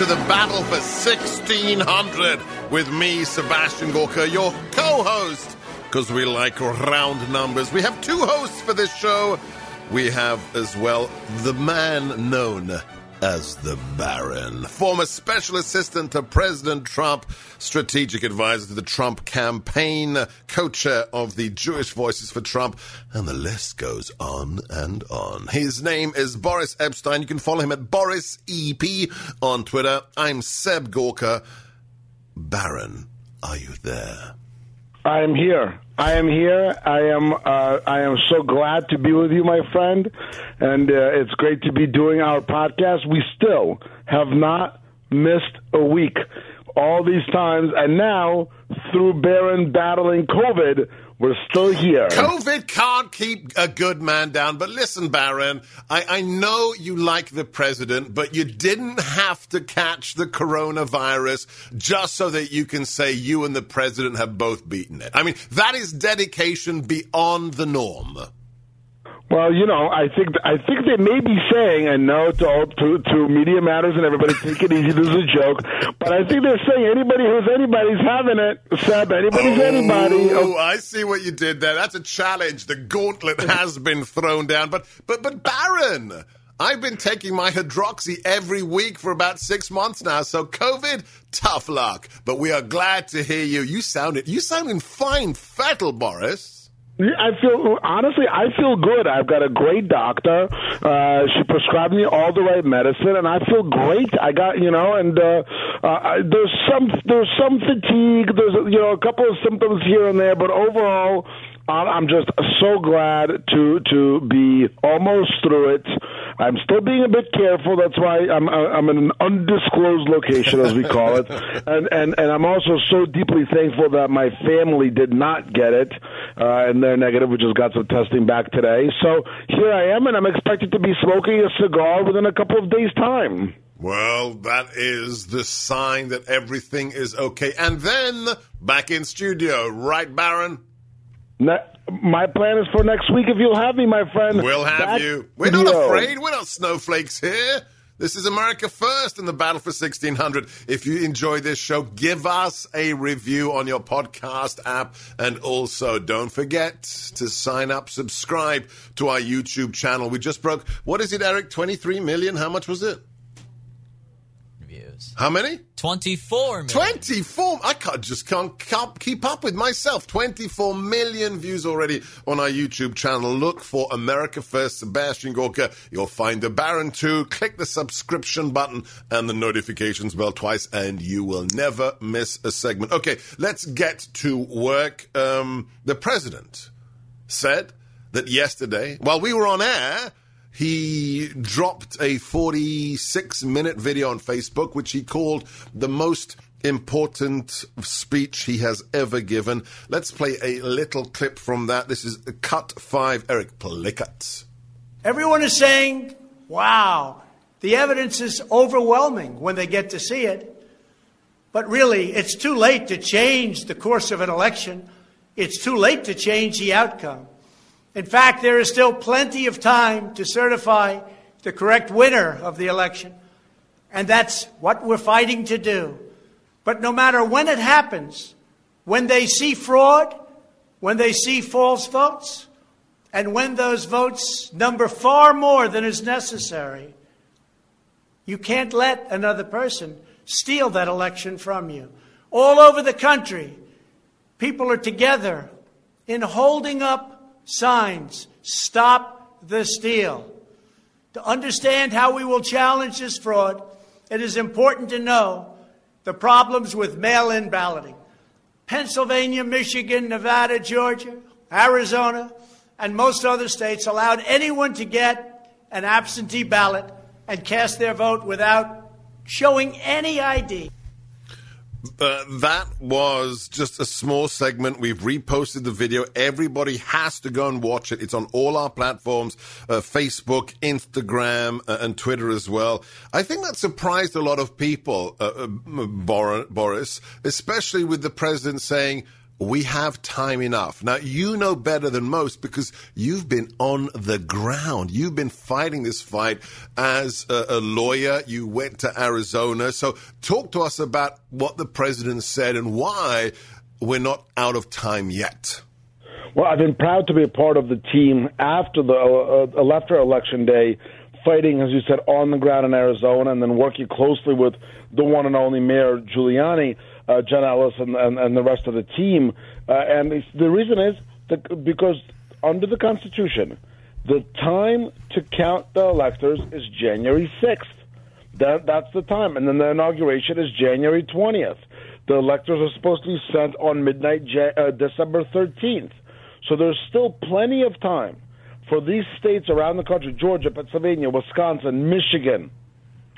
to the battle for 1600 with me, Sebastian Gorka, your co host, because we like round numbers. We have two hosts for this show. We have as well the man known as the Baron, former special assistant to President Trump, strategic advisor to the Trump campaign, co chair of the Jewish Voices for Trump, and the list goes on and on. His name is Boris Epshteyn. You can follow him at Boris EP on Twitter. I'm Seb Gorka. Baron, are you there? I am here. I am here. I am. Uh, I am so glad to be with you, my friend, and uh, it's great to be doing our podcast. We still have not missed a week. All these times, and now through Baron battling COVID, we're still here. COVID can't keep a good man down. But listen, Baron, I, I know you like the president, but you didn't have to catch the coronavirus just so that you can say you and the president have both beaten it. I mean, that is dedication beyond the norm. Well, you know, I think I think they may be saying, and no to all, to to Media Matters and everybody, take it easy. This is a joke, but I think they're saying anybody who's anybody's having it. Seb, anybody's oh, anybody. Oh, I see what you did there. That's a challenge. The gauntlet has been thrown down. But but but Baron, I've been taking my hydroxy every week for about six months now. So COVID, tough luck. But we are glad to hear you. You sounded you sound in fine fettle, Boris. I feel honestly, I feel good. I've got a great doctor. Uh, she prescribed me all the right medicine, and I feel great. I got you know, and uh, uh, there's some there's some fatigue. There's you know a couple of symptoms here and there, but overall. I'm just so glad to to be almost through it. I'm still being a bit careful. That's why I'm I'm in an undisclosed location, as we call it, and and and I'm also so deeply thankful that my family did not get it, uh, and they're negative. We just got some testing back today, so here I am, and I'm expected to be smoking a cigar within a couple of days' time. Well, that is the sign that everything is okay. And then back in studio, right, Baron? Ne- my plan is for next week if you'll have me, my friend. We'll have you. We're not afraid. We're not snowflakes here. This is America First in the battle for 1600. If you enjoy this show, give us a review on your podcast app. And also, don't forget to sign up, subscribe to our YouTube channel. We just broke, what is it, Eric? 23 million? How much was it? How many? 24 million. 24 i can't just can't, can't keep up with myself. 24 million views already on our youtube channel. Look for america first sebastian gorka. You'll find the baron too. Click the subscription button and the notifications bell twice and you will never miss a segment. Okay let's get to work. Um, the president said that yesterday while we were on air he dropped a 46 minute video on Facebook, which he called the most important speech he has ever given. Let's play a little clip from that. This is cut five. Eric Plickett. Everyone is saying, wow, the evidence is overwhelming when they get to see it. But really, it's too late to change the course of an election. It's too late to change the outcome. In fact, there is still plenty of time to certify the correct winner of the election. And that's what we're fighting to do. But no matter when it happens, when they see fraud, when they see false votes, and when those votes number far more than is necessary, you can't let another person steal that election from you. All over the country, people are together in holding up signs Stop the Steal. To understand how we will challenge this fraud, it is important to know the problems with mail in balloting. Pennsylvania, Michigan, Nevada, Georgia, Arizona, and most other states allowed anyone to get an absentee ballot and cast their vote without showing any ID. Uh, that was just a small segment. We've reposted the video. Everybody has to go and watch it. It's on all our platforms uh, Facebook, Instagram, uh, and Twitter as well. I think that surprised a lot of people, uh, uh, Boris, especially with the president saying, we have time enough. Now, you know better than most because you've been on the ground. You've been fighting this fight as a, a, lawyer. You went to Arizona. So, talk to us about what the president said and why we're not out of time yet. Well, I've been proud to be a part of the team after the uh, uh after election day, fighting, as you said, on the ground in Arizona, and then working closely with the one and only Mayor Giuliani uh, John Ellis and, and, and, the rest of the team. Uh, and the reason is that because under the Constitution, the time to count the electors is January 6th. That, that's the time. And then the inauguration is January 20th. The electors are supposed to be sent on midnight, uh, December 13th. So there's still plenty of time for these states around the country Georgia, Pennsylvania, Wisconsin, Michigan,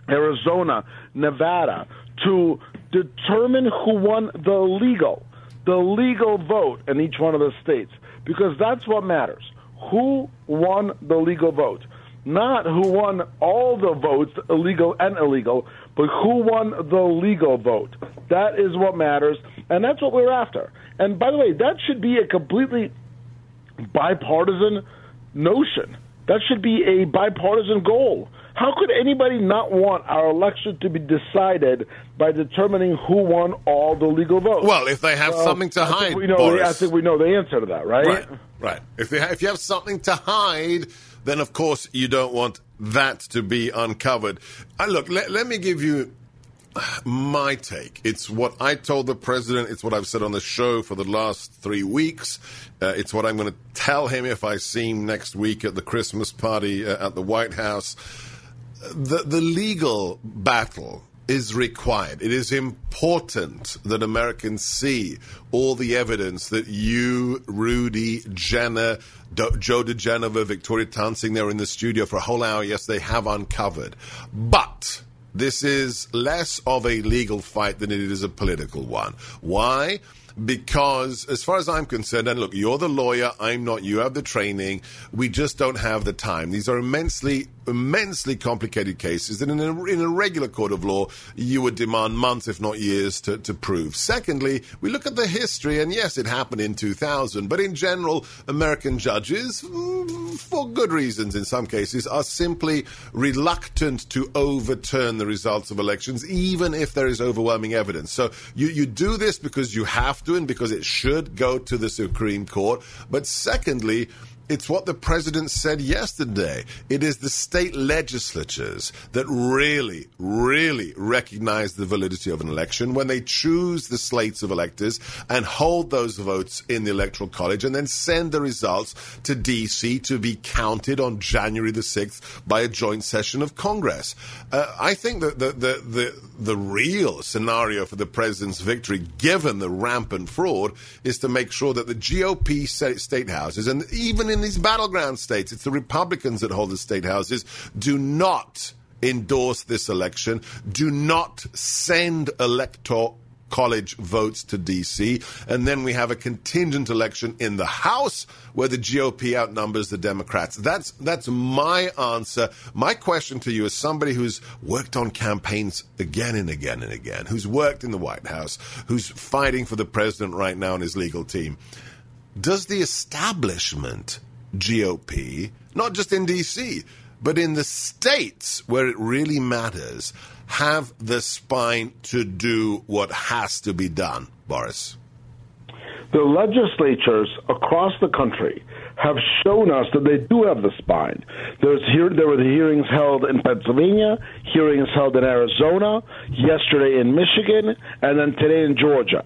Arizona, Nevada to determine who won the legal, the legal vote in each one of the states, because that's what matters. Who won the legal vote? Not who won all the votes, illegal and illegal, but who won the legal vote. That is what matters, and that's what we're after. And by the way, that should be a completely bipartisan notion. That should be a bipartisan goal. How could anybody not want our election to be decided by determining who won all the legal votes? Well, if they have something to I hide, we know. Boris. I think we know the answer to that, right? Right. Right. If they if you have something to hide, then of course you don't want that to be uncovered. Uh, look, let, let me give you my take. It's what I told the president. It's what I've said on the show for the last three weeks. Uh, it's what I'm going to tell him if I see him next week at the Christmas party uh, at the White House the, the legal battle is required. It is important that Americans see all the evidence that you, Rudy, Jenna, Do- Joe diGenova, Victoria Toensing, they were in the studio for a whole hour. Yes, they have uncovered. But this is less of a legal fight than it is a political one. Why? Because, as far as I'm concerned, and look, you're the lawyer, I'm not, you have the training, we just don't have the time. These are immensely immensely complicated cases that in a, in a regular court of law you would demand months, if not years, to, to prove. Secondly, we look at the history, and yes, it happened in 2000, but in general, American judges, mm, for good reasons in some cases, are simply reluctant to overturn the results of elections, even if there is overwhelming evidence. So you, you do this because you have to and because it should go to the Supreme Court. But secondly, it's what the president said yesterday. It is the state legislatures that really, really recognize the validity of an election when they choose the slates of electors and hold those votes in the electoral college and then send the results to DC to be counted on January the 6th by a joint session of Congress. Uh, I think that the, the, the, the real scenario for the president's victory, given the rampant fraud, is to make sure that the GOP state houses and even in these battleground states, it's the Republicans that hold the state houses, do not endorse this election, do not send electoral college votes to DC. And then we have a contingent election in the House where the GOP outnumbers the Democrats. That's, that's my answer. My question to you as somebody who's worked on campaigns again and again and again, who's worked in the White House, who's fighting for the president right now and his legal team. Does the establishment GOP, not just in DC, but in the states where it really matters, have the spine to do what has to be done, Boris? The legislatures across the country have shown us that they do have the spine. There's here, there were the hearings held in Pennsylvania, hearings held in Arizona, yesterday in Michigan, and then today in Georgia.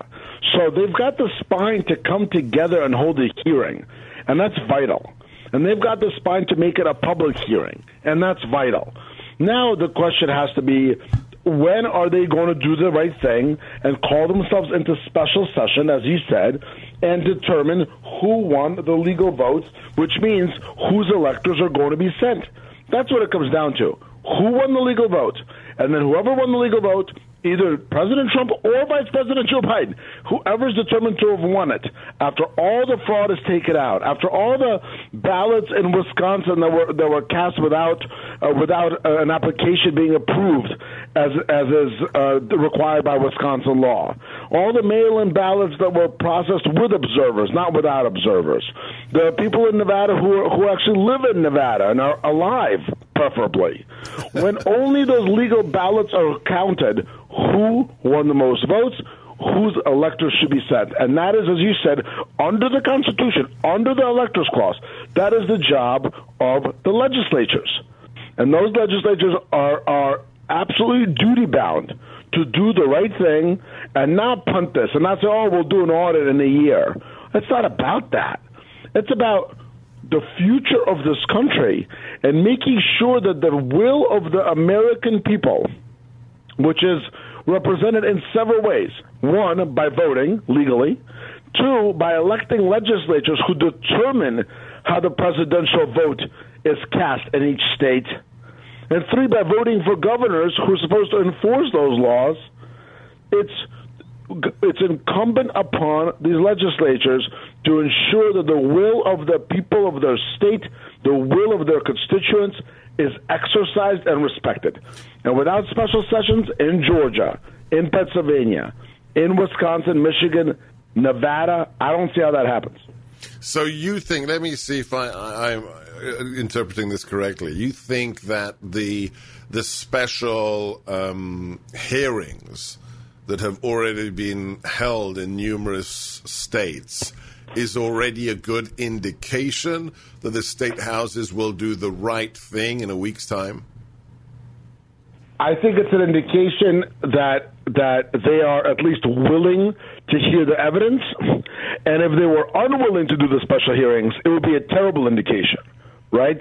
So they've got the spine to come together and hold a hearing, and that's vital. And they've got the spine to make it a public hearing, and that's vital. Now the question has to be when are they going to do the right thing and call themselves into special session, as you said, and determine who won the legal votes, which means whose electors are going to be sent. That's what it comes down to. Who won the legal vote? And then whoever won the legal vote either President Trump or Vice President Joe Biden, whoever's determined to have won it, after all the fraud is taken out, after all the ballots in Wisconsin that were that were cast without uh, without uh, an application being approved, as as is uh, required by Wisconsin law, all the mail-in ballots that were processed with observers, not without observers, the people in Nevada who are, who actually live in Nevada and are alive, preferably, when only those legal ballots are counted who won the most votes, whose electors should be sent. And that is, as you said, under the Constitution, under the Electors Clause, that is the job of the legislatures. And those legislatures are, are absolutely duty bound to do the right thing and not punt this and not say, oh, we'll do an audit in a year. It's not about that. It's about the future of this country and making sure that the will of the American people, which is represented in several ways. One, by voting legally. Two, by electing legislatures who determine how the presidential vote is cast in each state. And three, by voting for governors who are supposed to enforce those laws. It's it's incumbent upon these legislatures to ensure that the will of the people of their state, the will of their constituents, is exercised and respected. And without special sessions in Georgia, in Pennsylvania, in Wisconsin, Michigan, Nevada, I don't see how that happens. So you think? Let me see if I, am interpreting this correctly. You think that the the special um, hearings that have already been held in numerous states is already a good indication that the state houses will do the right thing in a week's time? I think it's an indication that that they are at least willing to hear the evidence, and if they were unwilling to do the special hearings, it would be a terrible indication, right?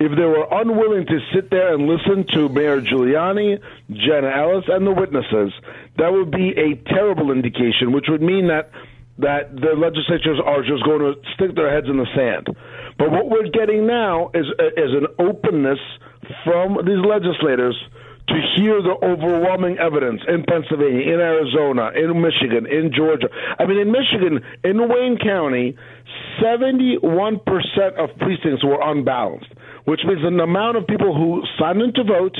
If they were unwilling to sit there and listen to Mayor Giuliani, Jenna Ellis, and the witnesses, that would be a terrible indication, which would mean that that the legislatures are just going to stick their heads in the sand. But what we're getting now is is an openness from these legislators to hear the overwhelming evidence in Pennsylvania, in Arizona, in Michigan, in Georgia. I mean, in Michigan, in Wayne County, 71% of precincts were unbalanced, which means the amount of people who signed in to vote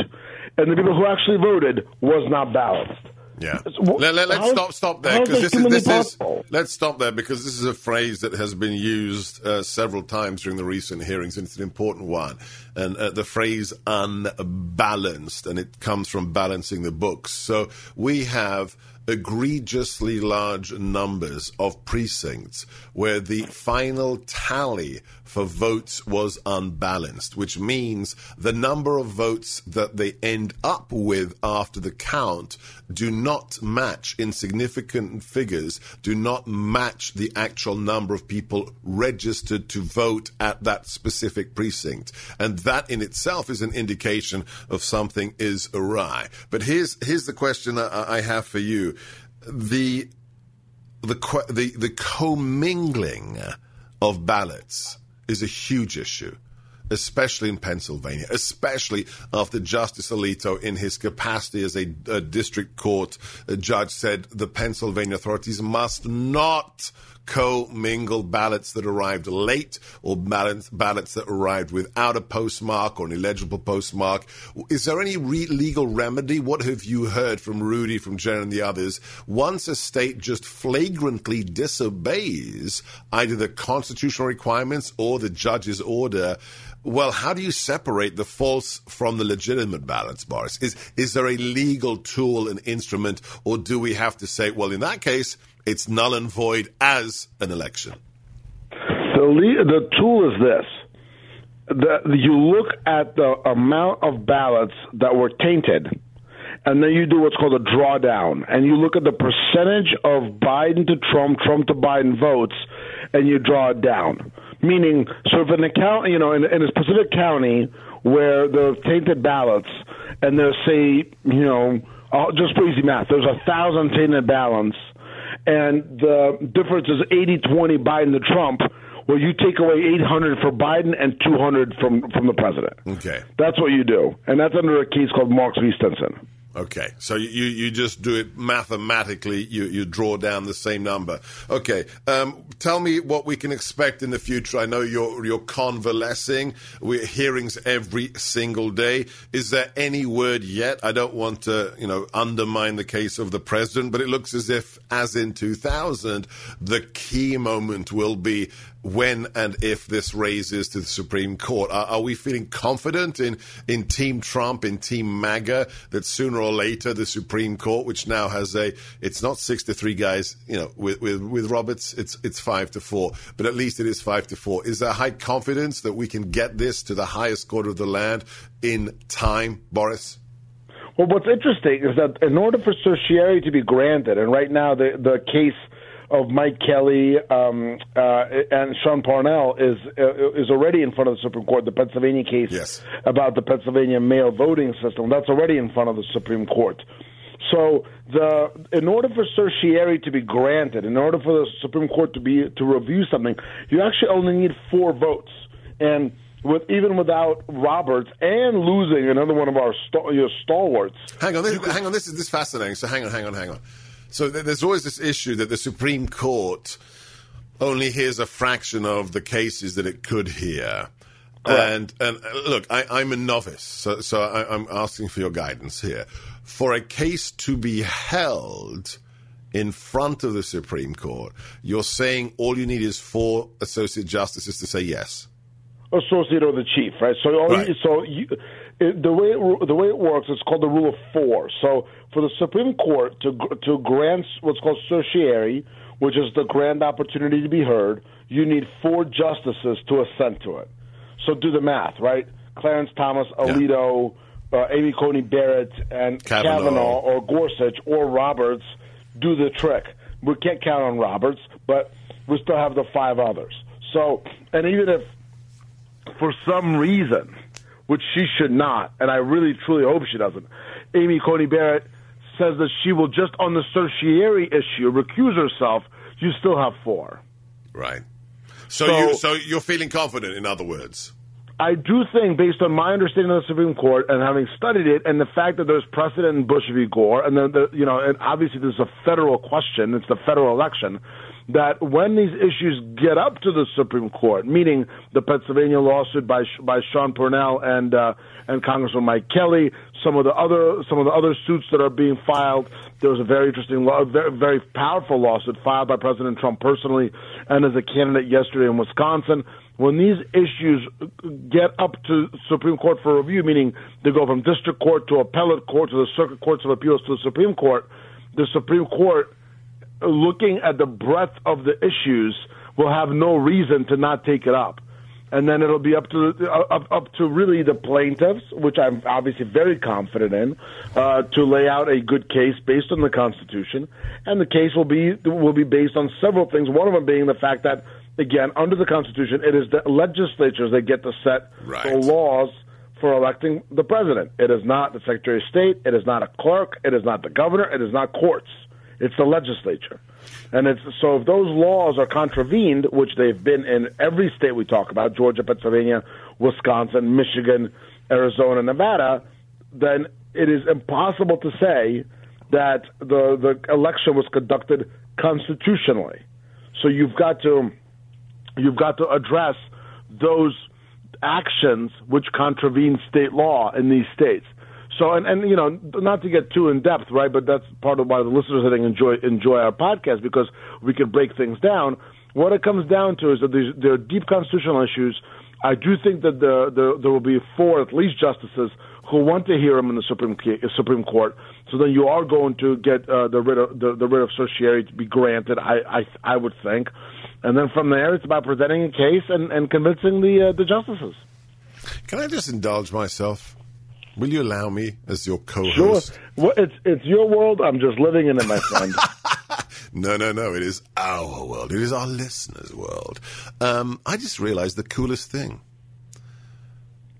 and the people who actually voted was not balanced. Yeah. Let, us let, stop stop there because this is this is let's stop there because this is a phrase that has been used uh, several times during the recent hearings and it's an important one. And uh, the phrase unbalanced and it comes from balancing the books. So we have egregiously large numbers of precincts where the final tally for votes was unbalanced, which means the number of votes that they end up with after the count do not match in significant figures, do not match the actual number of people registered to vote at that specific precinct. And that in itself is an indication of something is awry. But here's, here's the question I, I have for you. The, the, the, the commingling of ballots is a huge issue, especially in Pennsylvania, especially after Justice Alito, in his capacity as a, a district court judge, said the Pennsylvania authorities must not co-mingle ballots that arrived late or ballots, ballots that arrived without a postmark or an illegible postmark. Is there any re- legal remedy? What have you heard from Rudy, from Jen, and the others? Once a state just flagrantly disobeys either the constitutional requirements or the judge's order, well, how do you separate the false from the legitimate ballots, Boris? Is is there a legal tool and instrument, or do we have to say, well, in that case, it's null and void as an election? The The tool is this. The, you look at the amount of ballots that were tainted, and then you do what's called a drawdown, and you look at the percentage of Biden to Trump, Trump to Biden votes, and you draw it down. Meaning, so if in a county, you know, in, in a specific county where there are tainted ballots, and there's say, you know, uh, just for easy math, there's a thousand tainted ballots, and the difference is 80-20 Biden to Trump where you take away 800 for Biden and 200 from from the president. Okay, that's what you do, and that's under a case called Marks v. Stinson. Okay, so you, you just do it mathematically. You you draw down the same number. Okay, um, tell me what we can expect in the future. I know you're you're convalescing. We're hearings every single day. Is there any word yet? I don't want to you know undermine the case of the president, but it looks as if, as in 2000, the key moment will be when and if this raises to the Supreme Court. Are, are, we feeling confident in, in Team Trump, in Team MAGA, that sooner or later the Supreme Court, which now has a, it's not six to three guys, you know, with, with, with Roberts, it's, it's five to four, but at least it is five to four. Is there high confidence that we can get this to the highest court of the land in time, Boris? Well, what's interesting is that in order for certiorari to be granted, and right now the, the case of Mike Kelly um, uh, and Sean Parnell is uh, is already in front of the Supreme Court. The Pennsylvania case yes. about the Pennsylvania mail voting system that's already in front of the Supreme Court. So the in order for certiorari to be granted, in order for the Supreme Court to be to review something, you actually only need four votes, and with even without Roberts and losing another one of our your stalwarts. Hang on, this, hang on. This is this fascinating. So hang on, hang on, hang on. So there's always this issue that the Supreme Court only hears a fraction of the cases that it could hear. And and uh, look, I, am a novice, so, so I, I'm asking for your guidance here. For a case to be held in front of the Supreme Court, you're saying all you need is four associate justices to say yes. Associate or the chief, right? So, right. so you, it, the way it, the way it works, it's called the rule of four. So for the Supreme Court to to grant what's called certiorari, which is the grand opportunity to be heard, you need four justices to assent to it. So do the math, right? Clarence Thomas, Alito, yeah. uh, Amy Coney Barrett, and Kavanaugh. Kavanaugh or Gorsuch or Roberts do the trick. We can't count on Roberts, but we still have the five others. So, and even if for some reason which she should not, and I really truly hope she doesn't. Amy Coney Barrett says that she will just on the certiorari issue recuse herself. You still have four. Right. So, so you so you're feeling confident, in other words. I do think, based on my understanding of the Supreme Court and having studied it, and the fact that there's precedent in Bush v. Gore, and then the, you know, and obviously this is a federal question, it's the federal election that when these issues get up to the Supreme Court, meaning the Pennsylvania lawsuit by by Sean Parnell and uh, and Congressman Mike Kelly, some of the other some of the other suits that are being filed. There was a very interesting, very, very powerful lawsuit filed by President Trump personally and as a candidate yesterday in Wisconsin. When these issues get up to Supreme Court for review, meaning they go from district court to appellate court to the circuit courts of appeals to the Supreme Court, the Supreme Court looking at the breadth of the issues, will have no reason to not take it up. And then it'll be up to uh, up, up to really the plaintiffs, which I'm obviously very confident in, uh, to lay out a good case based on the Constitution, and the case will be will be based on several things. One of them being the fact that, again, under the Constitution, it is the legislatures that get to set right. the laws for electing the president. It is not the Secretary of State. It is not a clerk. It is not the governor. It is not courts. It's the legislature. And it's so if those laws are contravened, which they've been in every state we talk about, Georgia, Pennsylvania, Wisconsin, Michigan, Arizona, Nevada, then it is impossible to say that the the election was conducted constitutionally. So you've got to you've got to address those actions which contravene state law in these states. So, and, and you know, not to get too in depth, right? But that's part of why the listeners I think enjoy enjoy our podcast because we can break things down. What it comes down to is that there are deep constitutional issues. I do think that the, the, there will be four, at least, justices who want to hear them in the Supreme Supreme Court. So then you are going to get uh, the writ of the, the writ of certiorari to be granted. I I, I would think, and then from there, it's about presenting a case and, and convincing the uh, the justices. Can I just indulge myself? Will you allow me as your co-host? well, it's it's your world. I'm just living in it, my friend. No, no, no. It is our world. It is our listeners' world. Um, I just realized the coolest thing.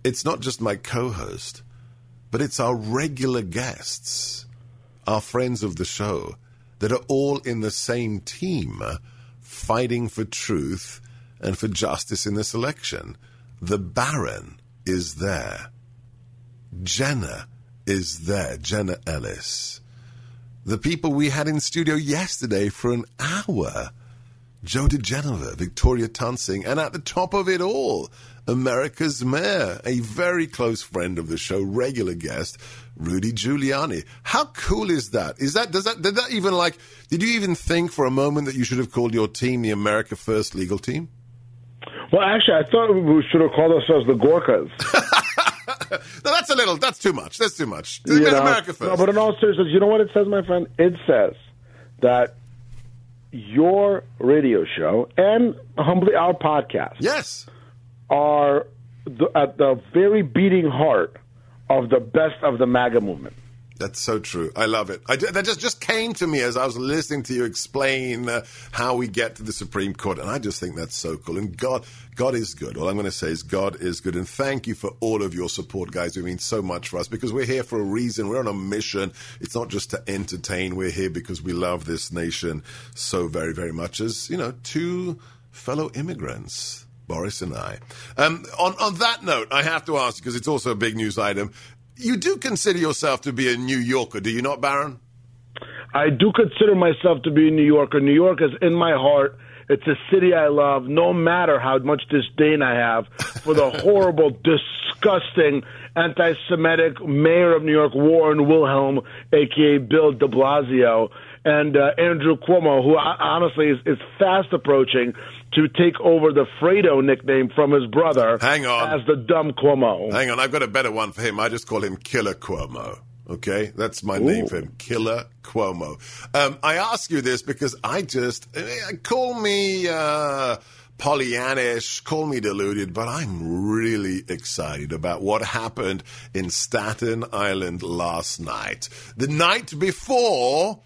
It's not just my co-host, but it's our regular guests, our friends of the show, that are all in the same team, uh, fighting for truth and for justice in this election. The Baron is there. Jenna is there. Jenna Ellis the people we had in studio yesterday for an hour. Joe diGenova, Victoria Toensing, and at the top of it all, America's mayor, a very close friend of the show, regular guest, Rudy Giuliani. How cool is that? Is that does that did that even like did you even think for a moment that you should have called your team the America First legal team? well, actually, I thought we should have called ourselves the Gorkas. No, that's a little that's too much. That's too much. You know? America First. No, but in all seriousness, you know what it says, my friend? It says that your radio show and humbly our podcast yes. are the, at the very beating heart of the best of the MAGA movement. That's so true. I love it. I, that just, just came to me as I was listening to you explain uh, how we get to the Supreme Court, and I just think that's so cool. And God, God is good. All I'm going to say is God is good, and thank you for all of your support, guys. It means so much for us because we're here for a reason. We're on a mission. It's not just to entertain. We're here because we love this nation so very, very much. As you know, two fellow immigrants. Boris and I. Um, on, on that note, I have to ask, because it's also a big news item, you do consider yourself to be a New Yorker, do you not, Baron? I do consider myself to be a New Yorker. New York is in my heart. It's a city I love, no matter how much disdain I have for the horrible, disgusting, anti Semitic mayor of New York, Warren Wilhelm, aka Bill de Blasio, and uh, Andrew Cuomo, who uh, honestly is, is fast approaching to take over the Fredo nickname from his brother Hang on. as the dumb Cuomo. Hang on, I've got a better one for him. I just call him Killer Cuomo. Okay, that's my name for him, Killer Cuomo. Um, I ask you this because I just eh, call me uh, Pollyannish, call me deluded, but I'm really excited about what happened in Staten Island last night. The night before.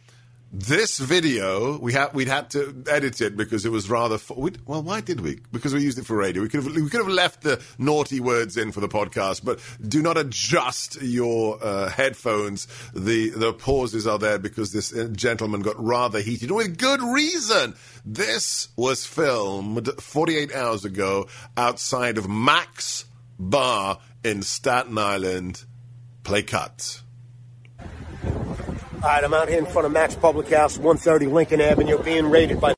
This video, we had we'd had to edit it because it was rather. We'd, well, why did we? Because we used it for radio. We could have we could have left the naughty words in for the podcast, but do not adjust your uh, headphones. The the pauses are there because this uh, gentleman got rather heated with good reason. This was filmed 48 hours ago outside of Mac's Bar in Staten Island. Play cut. All right, I'm out here in front of Mac's Public House, 130 Lincoln Avenue, being raided by the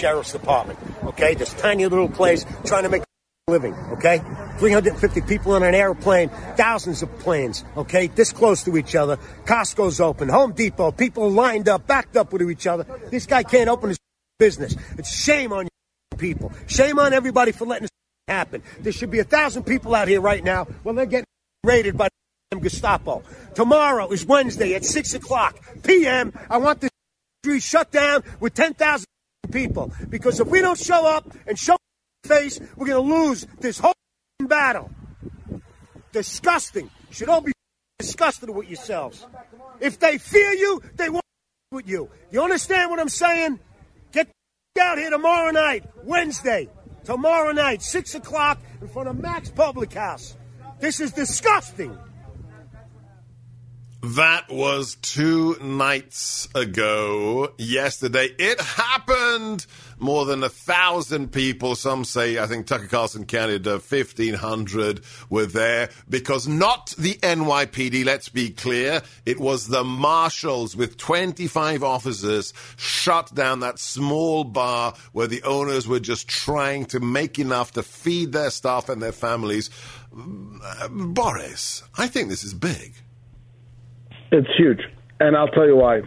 sheriff's department. Okay, this tiny little place trying to make a living. Okay, 350 people on an airplane, thousands of planes. Okay, this close to each other. Costco's open, Home Depot, people lined up, backed up with each other. This guy can't open his business. It's shame on you people. Shame on everybody for letting this happen. There should be a thousand people out here right now. Well, they're getting raided by Gestapo. Tomorrow is Wednesday at 6 o'clock p.m. I want this street shut down with 10,000 people. Because if we don't show up and show face, we're going to lose this whole battle. Disgusting. You should all be disgusted with yourselves. If they fear you, they won't with you. You understand what I'm saying? Get out here tomorrow night, Wednesday, tomorrow night, 6 o'clock, in front of Mac's Public House. This is disgusting. That was two nights ago. Yesterday, it happened. More than a thousand people. Some say, I think Tucker Carlson counted uh, fifteen hundred were there because not the NYPD. Let's be clear. It was the marshals with twenty-five officers shut down that small bar where the owners were just trying to make enough to feed their staff and their families. Uh, Boris, I think this is big. It's huge. And I'll tell you why.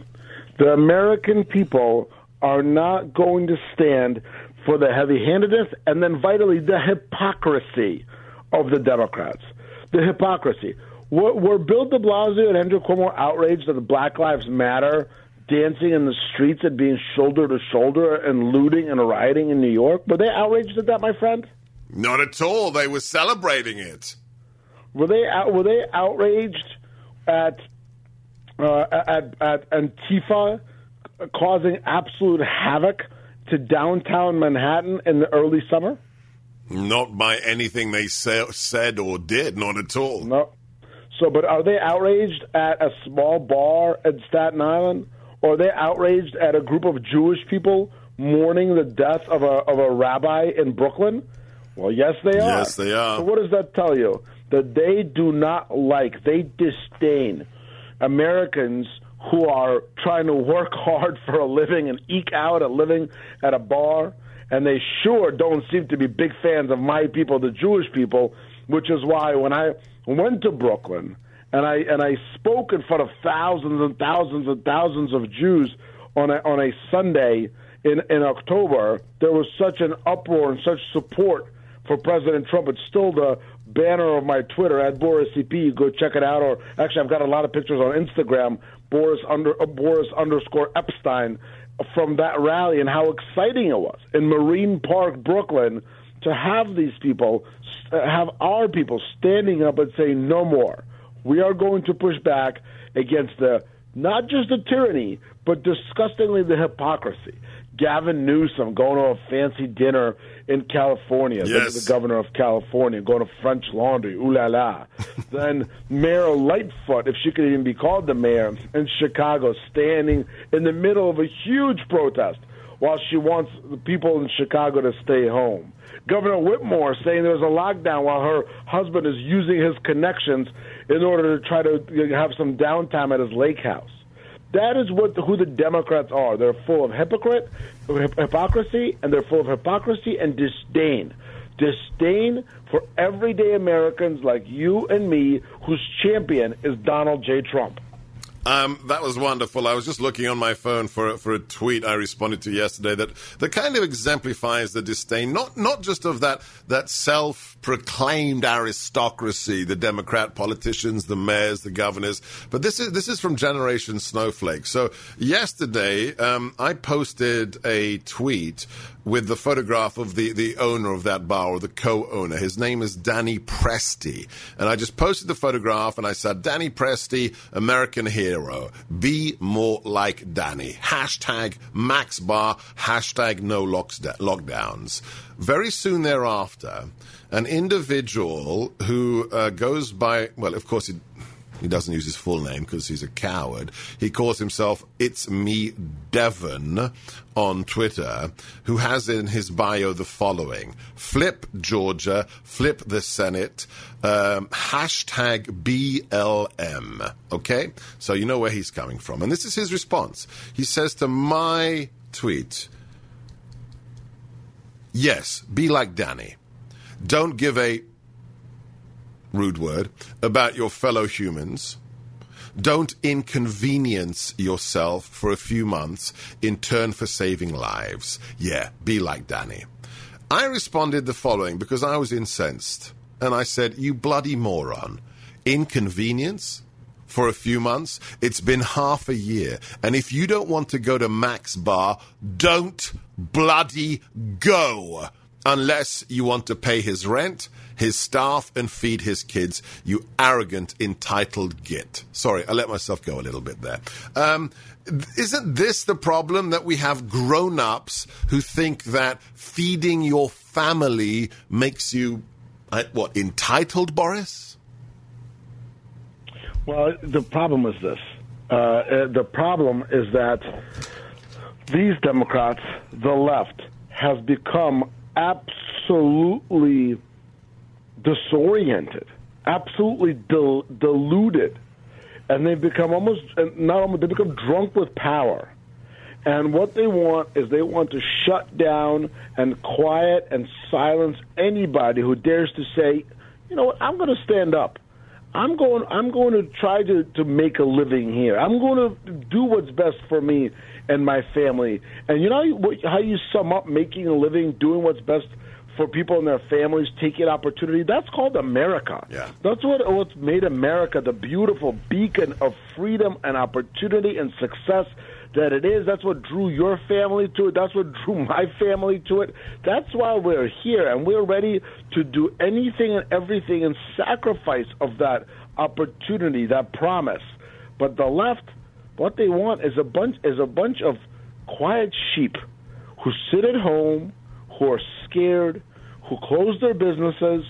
The American people are not going to stand for the heavy handedness and then vitally the hypocrisy of the Democrats. The hypocrisy. Were, were Bill de Blasio and Andrew Cuomo outraged that the Black Lives Matter dancing in the streets and being shoulder to shoulder and looting and rioting in New York? Were they outraged at that, my friend? Not at all. They were celebrating it. Were they out, were they outraged at uh, at at Antifa causing absolute havoc to downtown Manhattan in the early summer? Not by anything they say, said or did. Not at all. No. So, but are they outraged at a small bar at Staten Island, or are they outraged at a group of Jewish people mourning the death of a of a rabbi in Brooklyn? Well, yes, they are. Yes, they are. So, what does that tell you? That they do not like, they disdain Americans who are trying to work hard for a living and eke out a living at a bar, and they sure don't seem to be big fans of my people, the Jewish people, which is why when I went to Brooklyn and I and I spoke in front of thousands and thousands and thousands of Jews on a on a Sunday in in October, there was such an uproar and such support for President Trump. It's still the banner of my Twitter at Boris EP. Go check it out. Or actually, I've got a lot of pictures on Instagram. Boris under uh, Boris underscore Epshteyn from that rally and how exciting it was in Marine Park, Brooklyn, to have these people, uh, have our people standing up and saying no more. We are going to push back against the not just the tyranny, but disgustingly the hypocrisy. Gavin Newsom going to a fancy dinner in California, Yes. the governor of California, going to French Laundry, ooh la la. then Mayor Lightfoot, if she could even be called the mayor, in Chicago, standing in the middle of a huge protest while she wants the people in Chicago to stay home. Governor Whitmore saying there's a lockdown while her husband is using his connections in order to try to have some downtime at his lake house. That is what who the Democrats are. They're full of hypocrite, hypocrisy, and they're full of hypocrisy and disdain. Disdain for everyday Americans like you and me, whose champion is Donald J. Trump. Um, that was wonderful. I was just looking on my phone for for a tweet I responded to yesterday that, that kind of exemplifies the disdain, not not just of that that self proclaimed aristocracy, the Democrat politicians, the mayors, the governors, but this is this is from Generation Snowflake. So yesterday, um, I posted a tweet with the photograph of the, the owner of that bar or the co-owner. His name is Danny Presti. And I just posted the photograph and I said, Danny Presti, American hero. Be more like Danny. Hashtag Mac's Bar, hashtag no lockdowns. Very soon thereafter, an individual who uh, goes by, well, of course, he, he doesn't use his full name because he's a coward. He calls himself It's Me Devon on Twitter, who has in his bio the following Flip Georgia, flip the Senate, um, hashtag BLM. Okay? So you know where he's coming from. And this is his response. He says to my tweet, Yes, be like Danny. Don't give a rude word, about your fellow humans. Don't inconvenience yourself for a few months in turn for saving lives. Yeah, be like Danny. I responded the following because I was incensed. And I said, You bloody moron. Inconvenience? For a few months? It's been half a year. And if you don't want to go to Mac's Bar, don't bloody go unless you want to pay his rent, his staff, and feed his kids, you arrogant, entitled git. Sorry, I let myself go a little bit there. Um, isn't this the problem that we have grown ups who think that feeding your family makes you, uh, what, entitled, Boris? Well, the problem is this. Uh, uh, the problem is that these Democrats, the left, has become absolutely disoriented, absolutely del- deluded, and they've become almost not almost they become drunk with power. And what they want is they want to shut down and quiet and silence anybody who dares to say, you know what, I'm going to stand up. I'm going. I'm going to try to to make a living here. I'm going to do what's best for me and my family. And you know how you sum up making a living, doing what's best for people and their families, taking opportunity. That's called America. Yeah. That's what what's made America the beautiful beacon of freedom and opportunity and success that it is. That's what drew your family to it. That's what drew my family to it. That's why we're here, and we're ready to do anything and everything in sacrifice of that opportunity, that promise. But the left, what they want is a bunch is a bunch of quiet sheep who sit at home, who are scared, who close their businesses,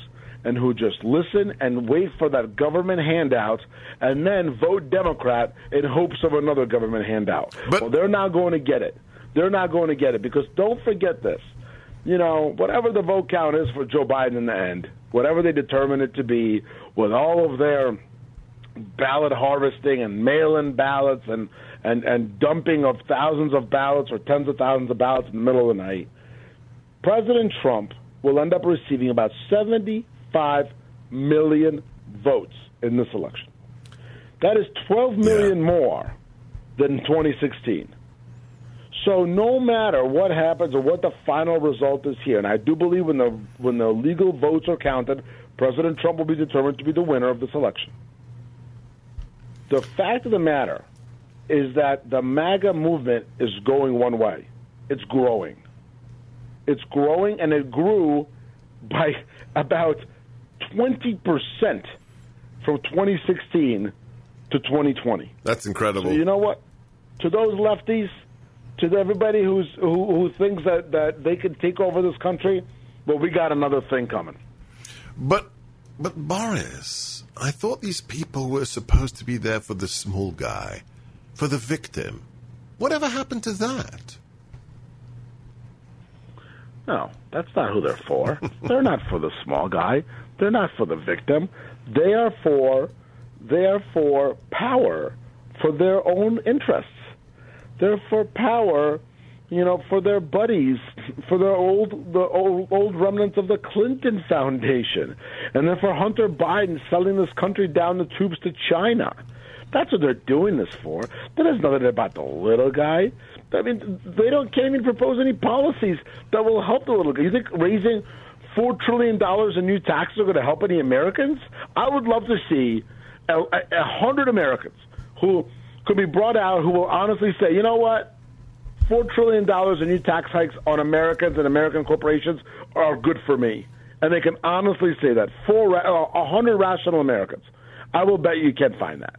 and who just listen and wait for that government handout and then vote Democrat in hopes of another government handout. But- well, they're not going to get it. They're not going to get it because don't forget this. You know, whatever the vote count is for Joe Biden in the end, whatever they determine it to be, with all of their ballot harvesting and mail-in ballots and, and, and dumping of thousands of ballots or tens of thousands of ballots in the middle of the night, President Trump will end up receiving about 75 million votes in this election. That is 12 million more than 2016. So no matter what happens or what the final result is here, and I do believe when the when the legal votes are counted, President Trump will be determined to be the winner of this election. The fact of the matter is that the MAGA movement is going one way. It's growing. It's growing, and it grew by about 20% from 2016 to 2020. That's incredible. So you know what? To those lefties, to everybody who's who, who thinks that, that they could take over this country, well, we got another thing coming. But, but Boris, I thought these people were supposed to be there for the small guy, for the victim. Whatever happened to that? No, that's not who they're for. they're not for the small guy. They're not for the victim. They are for they are for power for their own interests. They're for power, you know, for their buddies, for the old the old, old remnants of the Clinton Foundation, and then for Hunter Biden selling this country down the tubes to China. That's what they're doing this for. That is nothing about the little guy. I mean, they don't can't even propose any policies that will help the little guy. You think raising four trillion dollars in new taxes are going to help any Americans? I would love to see a, a, a hundred Americans who could be brought out who will honestly say, you know what, four trillion dollars in new tax hikes on Americans and American corporations are good for me, and they can honestly say that. Four, uh, a hundred rational Americans. I will bet you can't find that.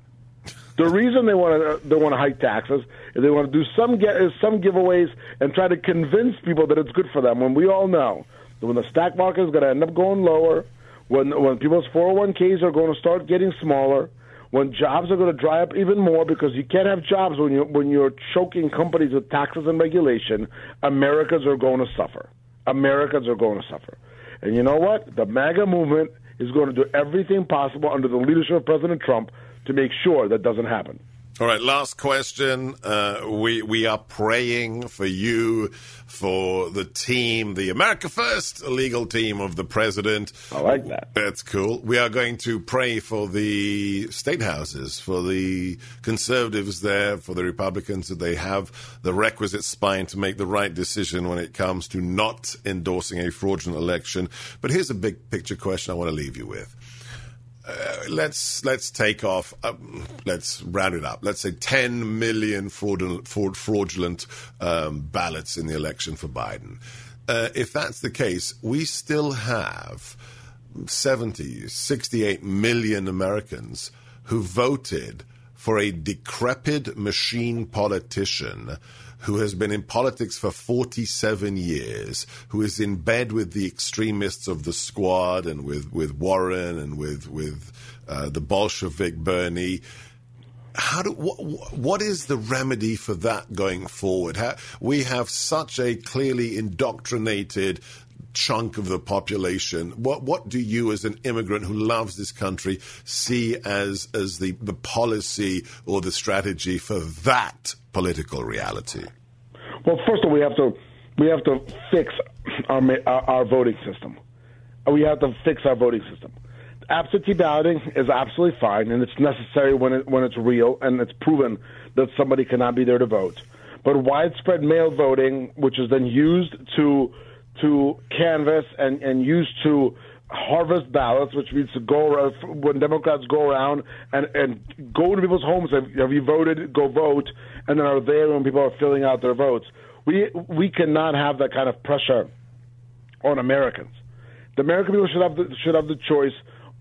The reason they want to they want to hike taxes is they want to do some get, some giveaways and try to convince people that it's good for them. When we all know when the stock market is going to end up going lower, when when people's 401ks are going to start getting smaller, when jobs are going to dry up even more because you can't have jobs when you when you're choking companies with taxes and regulation, Americans are going to suffer. Americans are going to suffer. And you know what? The MAGA movement is going to do everything possible under the leadership of President Trump to make sure that doesn't happen. All right, last question. Uh, we we are praying for you, for the team, the America First legal team of the president. I like that. That's cool. We are going to pray for the state houses, for the conservatives there, for the Republicans that they have the requisite spine to make the right decision when it comes to not endorsing a fraudulent election. But here's a big picture question I want to leave you with. Uh, let's let's take off. Um, let's round it up. Let's say 10 million fraudulent, fraudulent um, ballots in the election for Biden. Uh, if that's the case, we still have 70, 68 million Americans who voted for a decrepit machine politician who has been in politics for 47 years, who is in bed with the extremists of the squad and with, with Warren and with, with uh, the Bolshevik Bernie. How do what, is the remedy for that going forward? How, we have such a clearly indoctrinated chunk of the population. What what do you, as an immigrant who loves this country, see as as the the policy or the strategy for that political reality? Well, first of all, we have to we have to fix our our, our voting system. We have to fix our voting system. Absentee balloting is absolutely fine, and it's necessary when it, when it's real and it's proven that somebody cannot be there to vote. But widespread mail voting, which is then used to to canvass and, and used to harvest ballots, which means to go around, when Democrats go around and and go to people's homes. Have you voted? Go vote, and then are there when people are filling out their votes. We we cannot have that kind of pressure on Americans. The American people should have the, should have the choice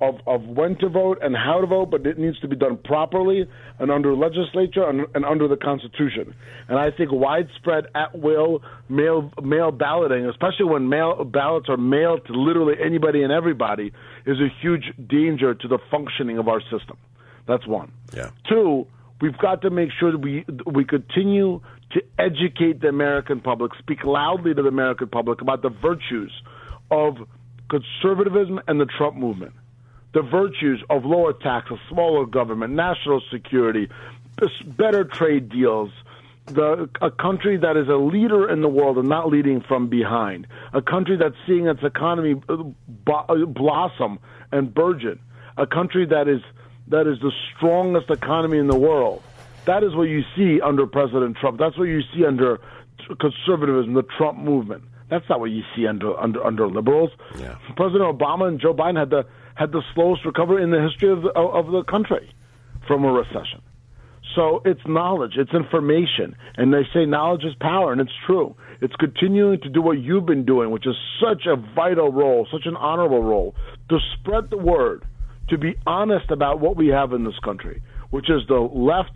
of, of when to vote and how to vote, but it needs to be done properly and under legislature and, and under the Constitution. And I think widespread at will mail mail balloting, especially when mail ballots are mailed to literally anybody and everybody, is a huge danger to the functioning of our system. That's one. Yeah. Two, we've got to make sure that we we continue to educate the American public, speak loudly to the American public about the virtues of conservatism and the Trump movement the virtues of lower taxes, smaller government, national security, better trade deals, the, a country that is a leader in the world and not leading from behind, a country that's seeing its economy uh, uh, blossom and burgeon, a country that is that is the strongest economy in the world. That is what you see under President Trump. That's what you see under conservatism, the Trump movement. That's not what you see under under under liberals. Yeah. President Obama and Joe Biden had the had the slowest recovery in the history of the, of the country from a recession. So it's knowledge, it's information, and they say knowledge is power, and it's true. It's continuing to do what you've been doing, which is such a vital role, such an honorable role, to spread the word, to be honest about what we have in this country, which is the left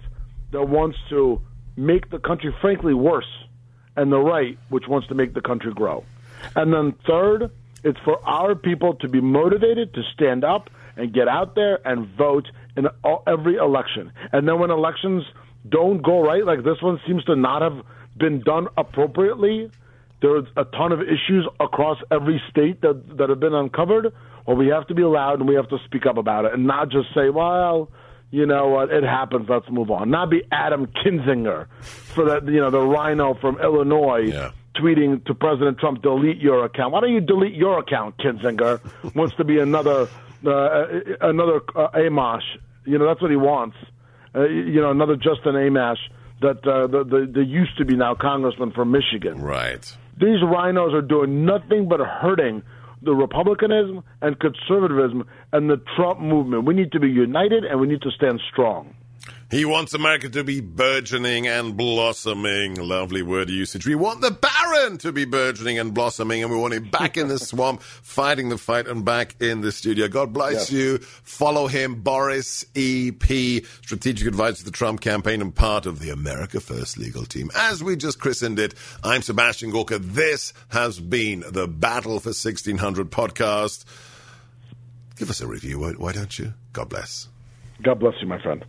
that wants to make the country, frankly, worse, and the right, which wants to make the country grow. And then third, it's for our people to be motivated to stand up and get out there and vote in all, every election. And then when elections don't go right, like this one seems to not have been done appropriately, there's a ton of issues across every state that that have been uncovered. Well, we have to be loud and we have to speak up about it, and not just say, "Well, you know what, it happens. Let's move on." Not be Adam Kinzinger for that, you know, the RINO from Illinois. Yeah tweeting to President Trump, delete your account. Why don't you delete your account, Kinzinger? wants to be another uh, another uh, Amash. You know, that's what he wants. Uh, you know, another Justin Amash that uh, the, the, the used to be now congressman from Michigan. Right. These RINOs are doing nothing but hurting the Republicanism and conservatism and the Trump movement. We need to be united and we need to stand strong. He wants America to be burgeoning and blossoming. Lovely word usage. We want the Baron to be burgeoning and blossoming, and we want him back in the swamp, fighting the fight, and back in the studio. God bless yes. you. Follow him, Boris E.P., strategic advisor to the Trump campaign and part of the America First legal team. As we just christened it, I'm Sebastian Gorka. This has been the Battle for 1600 podcast. Give us a review, why don't you? God bless. God bless you, my friend.